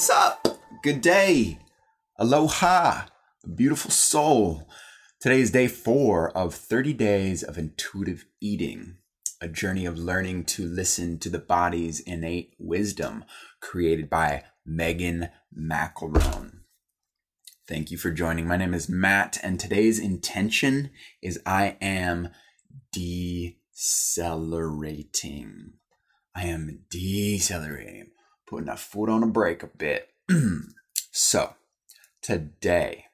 What's up? Good day. Aloha. Beautiful soul. Today is day four of 30 days of intuitive eating, a journey of learning to listen to the body's innate wisdom created by Megan McElroan. Thank you for joining. My name is Matt, and today's intention is I am decelerating. I am decelerating, putting that foot on the brake a bit. so, today,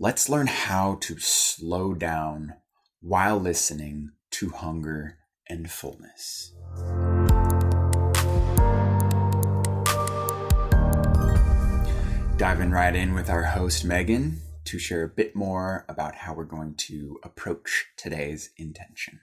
let's learn how to slow down while listening to hunger and fullness. Diving right in with our host, Megan, to share a bit more about how we're going to approach today's intention.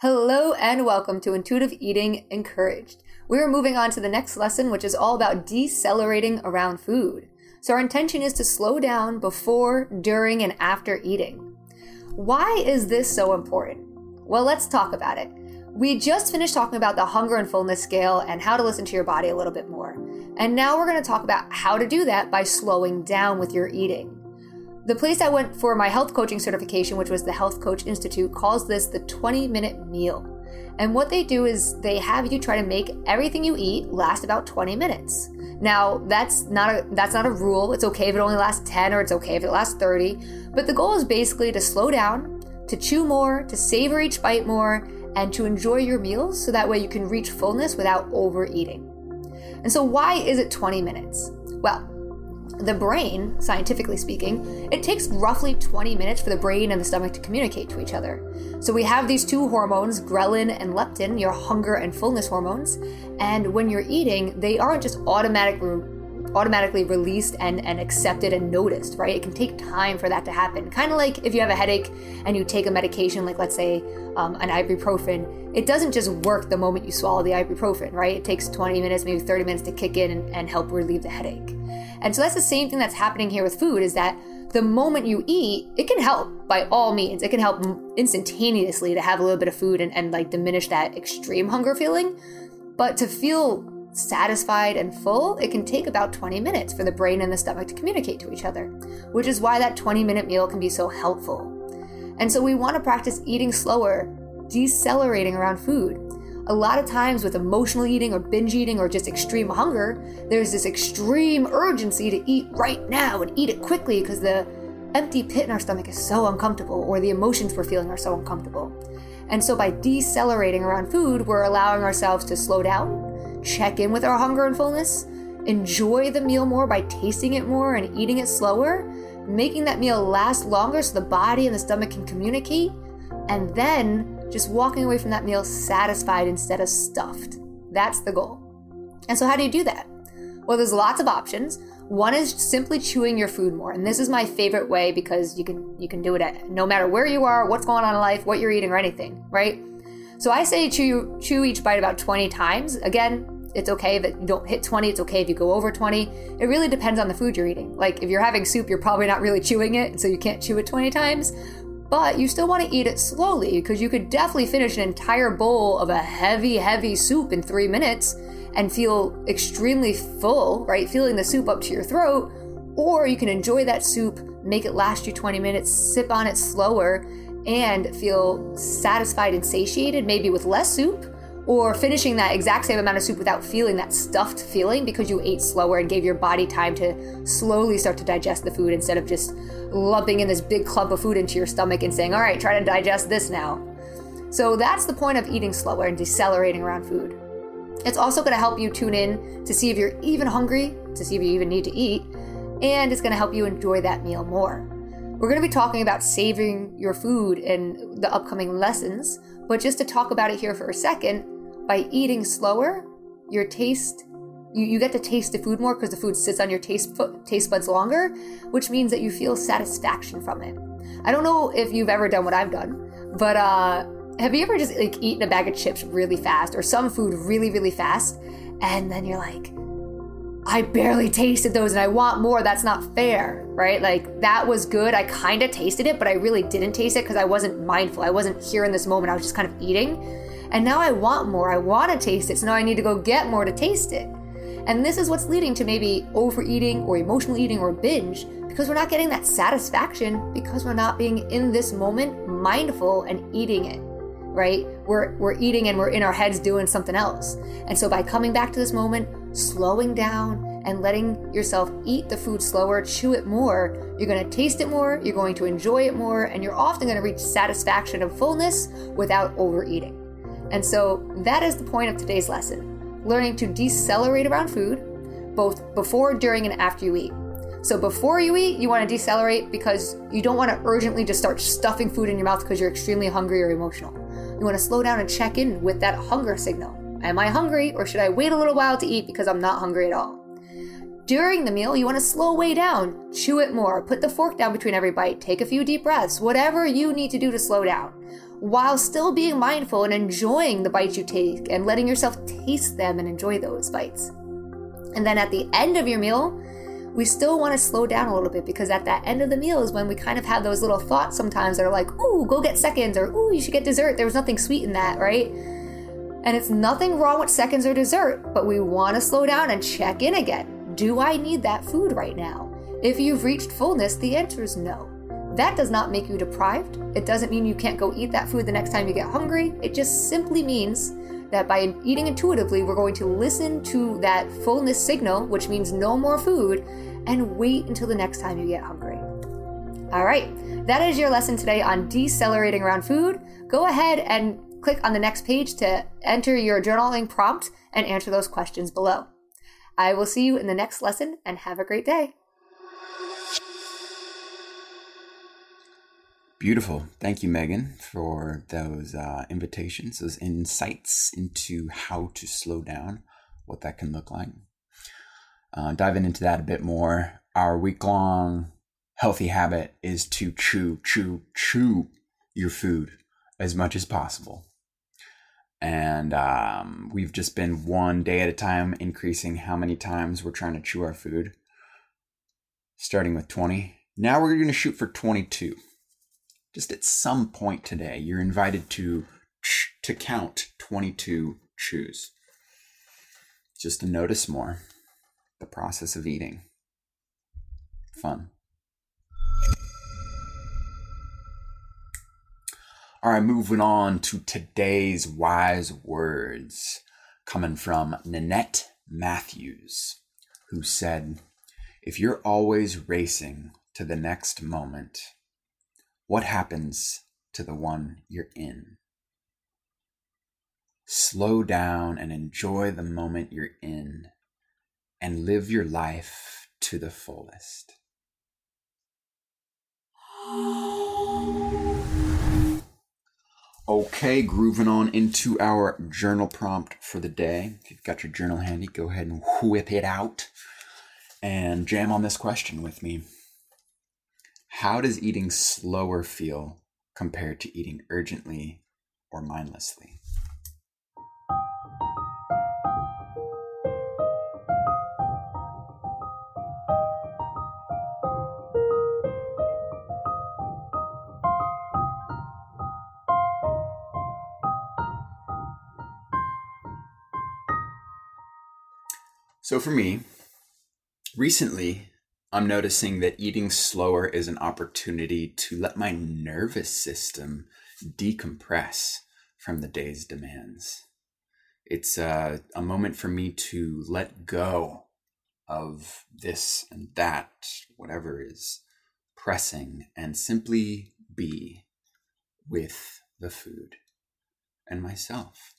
Hello and welcome to Intuitive Eating Encouraged. We're moving on to the next lesson, which is all about decelerating around food. So, our intention is to slow down before, during, and after eating. Why is this so important? Well, let's talk about it. We just finished talking about the hunger and fullness scale and how to listen to your body a little bit more. And now we're going to talk about how to do that by slowing down with your eating. The place I went for my health coaching certification, which was the Health Coach Institute, calls this the 20 minute meal. And what they do is they have you try to make everything you eat last about 20 minutes. Now, that's not a that's not a rule. It's okay if it only lasts 10 or it's okay if it lasts 30, but the goal is basically to slow down, to chew more, to savor each bite more, and to enjoy your meals so that way you can reach fullness without overeating. And so why is it 20 minutes? Well, the brain, scientifically speaking, it takes roughly 20 minutes for the brain and the stomach to communicate to each other. So we have these two hormones, ghrelin and leptin, your hunger and fullness hormones, and when you're eating, they aren't just automatic automatically released and, and accepted and noticed, right? It can take time for that to happen. Kind of like if you have a headache and you take a medication, like let's say um, an ibuprofen, it doesn't just work the moment you swallow the ibuprofen, right? It takes 20 minutes, maybe 30 minutes to kick in and, and help relieve the headache. And so that's the same thing that's happening here with food is that the moment you eat, it can help by all means. It can help instantaneously to have a little bit of food and, and like diminish that extreme hunger feeling. But to feel satisfied and full, it can take about 20 minutes for the brain and the stomach to communicate to each other, which is why that 20 minute meal can be so helpful. And so we want to practice eating slower, decelerating around food. A lot of times with emotional eating or binge eating or just extreme hunger, there's this extreme urgency to eat right now and eat it quickly because the empty pit in our stomach is so uncomfortable or the emotions we're feeling are so uncomfortable. And so by decelerating around food, we're allowing ourselves to slow down, check in with our hunger and fullness, enjoy the meal more by tasting it more and eating it slower, making that meal last longer so the body and the stomach can communicate, and then just walking away from that meal satisfied instead of stuffed. That's the goal. And so, how do you do that? Well, there's lots of options. One is simply chewing your food more, and this is my favorite way because you can you can do it at no matter where you are, what's going on in life, what you're eating, or anything, right? So I say chew chew each bite about 20 times. Again, it's okay if you don't hit 20. It's okay if you go over 20. It really depends on the food you're eating. Like if you're having soup, you're probably not really chewing it, so you can't chew it 20 times but you still want to eat it slowly because you could definitely finish an entire bowl of a heavy, heavy soup in three minutes and feel extremely full, right? Feeling the soup up to your throat. Or you can enjoy that soup, make it last you 20 minutes, sip on it slower, and feel satisfied and satiated, maybe with less soup or finishing that exact same amount of soup without feeling that stuffed feeling because you ate slower and gave your body time to slowly start to digest the food instead of just lumping in this big clump of food into your stomach and saying, all right, try to digest this now. So that's the point of eating slower and decelerating around food. It's also going to help you tune in to see if you're even hungry, to see if you even need to eat, and it's going to help you enjoy that meal more. We're going to be talking about savoring your food in the upcoming lessons, but just to talk about it here for a second, by eating slower, your taste you, you get to taste the food more because the food sits on your taste taste buds longer, which means that you feel satisfaction from it. I don't know if you've ever done what I've done, but uh, have you ever just like eaten a bag of chips really fast or some food really really fast, and then you're like, I barely tasted those and I want more. That's not fair, right? Like that was good. I kind of tasted it, but I really didn't taste it because I wasn't mindful. I wasn't here in this moment. I was just kind of eating. And now I want more. I want to taste it. So now I need to go get more to taste it. And this is what's leading to maybe overeating or emotional eating or binge because we're not getting that satisfaction because we're not being in this moment mindful and eating it right we're we're eating and we're in our heads doing something else and so by coming back to this moment slowing down and letting yourself eat the food slower chew it more you're to taste it more you're going to enjoy it more and you're often to reach satisfaction and fullness without overeating and so that is the point of today's lesson learning to decelerate around food both before during and after you eat so before you eat, you want to decelerate because you don't want to urgently just start stuffing food in your mouth because you're extremely hungry or emotional. You want to slow down and check in with that hunger signal. Am I hungry or should I wait a little while to eat because I'm not hungry at all? During the meal, you want to slow way down, chew it more, put the fork down between every bite, take a few deep breaths, whatever you need to do to slow down, while still being mindful and enjoying the bites you take and letting yourself taste them and enjoy those bites. And then at the end of your meal, we still want to slow down a little bit because at that end of the meal is when we kind of have those little thoughts sometimes that are like, ooh, go get seconds, or ooh, you should get dessert. There was nothing sweet in that, right? And it's nothing wrong with seconds or dessert, but we want to slow down and check in again. Do I need that food right now? If you've reached fullness, the answer is no. That does not make you deprived. It doesn't mean you can't go eat that food the next time you get hungry. It just simply means that by eating intuitively, we're going to listen to that fullness signal, which means no more food, and wait until the next time you get hungry. All right, that is your lesson today on decelerating around food. Go ahead and click on the next page to enter your journaling prompt and answer those questions below. I will see you in the next lesson and have a great day. Beautiful. Thank you, Megan, for those uh, invitations, those insights into how to slow down, what that can look like. Uh, diving into that a bit more, our week long healthy habit is to chew, chew, chew your food as much as possible. And um, we've just been one day at a time increasing how many times we're trying to chew our food, starting with 20. Now we're going to shoot for 22. Just at some point today, you're invited to to count 22 chews. Just to notice more the process of eating. Fun. All right, moving on to today's wise words coming from Nanette Mathews, who said, If you're always racing to the next moment, what happens to the one you're in? Slow down and enjoy the moment you're in and live your life to the fullest. Okay, grooving on into our journal prompt for the day. If you've got your journal handy, go ahead and whip it out and jam on this question with me. How does eating slower feel compared to eating urgently or mindlessly? So for me, recently, I'm noticing that eating slower is an opportunity to let my nervous system decompress from the day's demands. It's a, a moment for me to let go of this and that, whatever is pressing, and simply be with the food and myself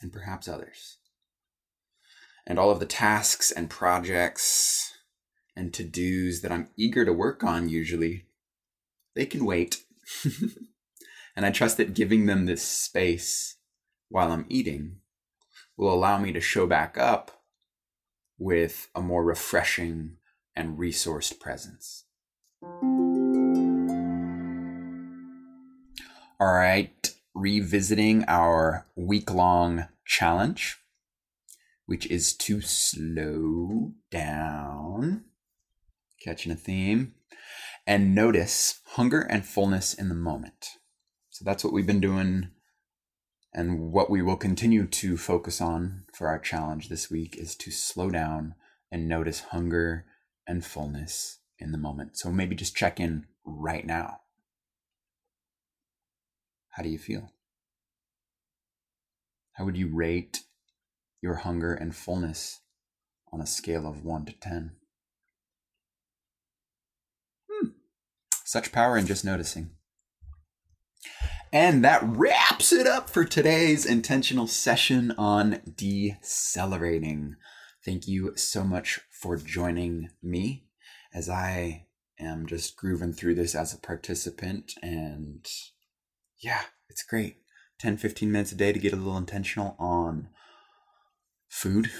and perhaps others and all of the tasks and projects and to dos that I'm eager to work on usually, they can wait. and I trust that giving them this space while I'm eating will allow me to show back up with a more refreshing and resourced presence. All right, revisiting our week long challenge which is to slow down, catching a theme, and notice hunger and fullness in the moment. So that's what we've been doing And what we will continue to focus on for our challenge this week is to slow down and notice hunger and fullness in the moment. So maybe just check in right now. How do you feel? How would you rate your hunger and fullness on a scale of 1 to 10? Such power in just noticing. And that wraps it up for today's intentional session on decelerating. Thank you so much for joining me as I am just grooving through this as a participant. And yeah, it's great. 10, 15 minutes a day to get a little intentional on food.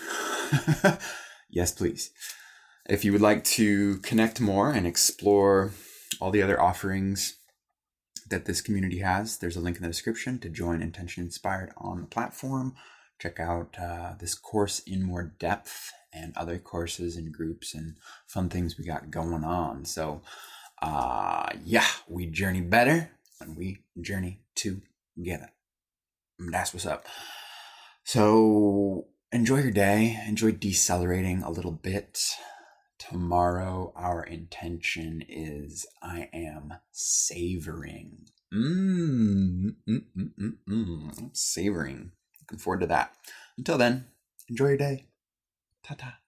yes, please. If you would like to connect more and explore all the other offerings that this community has, there's a link in the description to join Intention Inspired on the platform. Check out uh, this course in more depth and other courses and groups and fun things we got going on. So, uh, yeah, we journey better when we journey together. That's what's up. So, enjoy your day. Enjoy decelerating a little bit. Tomorrow, our intention is I am savoring. Mmm, mm, mm, mm, mm. savoring. Looking forward to that. Until then, enjoy your day. Ta ta.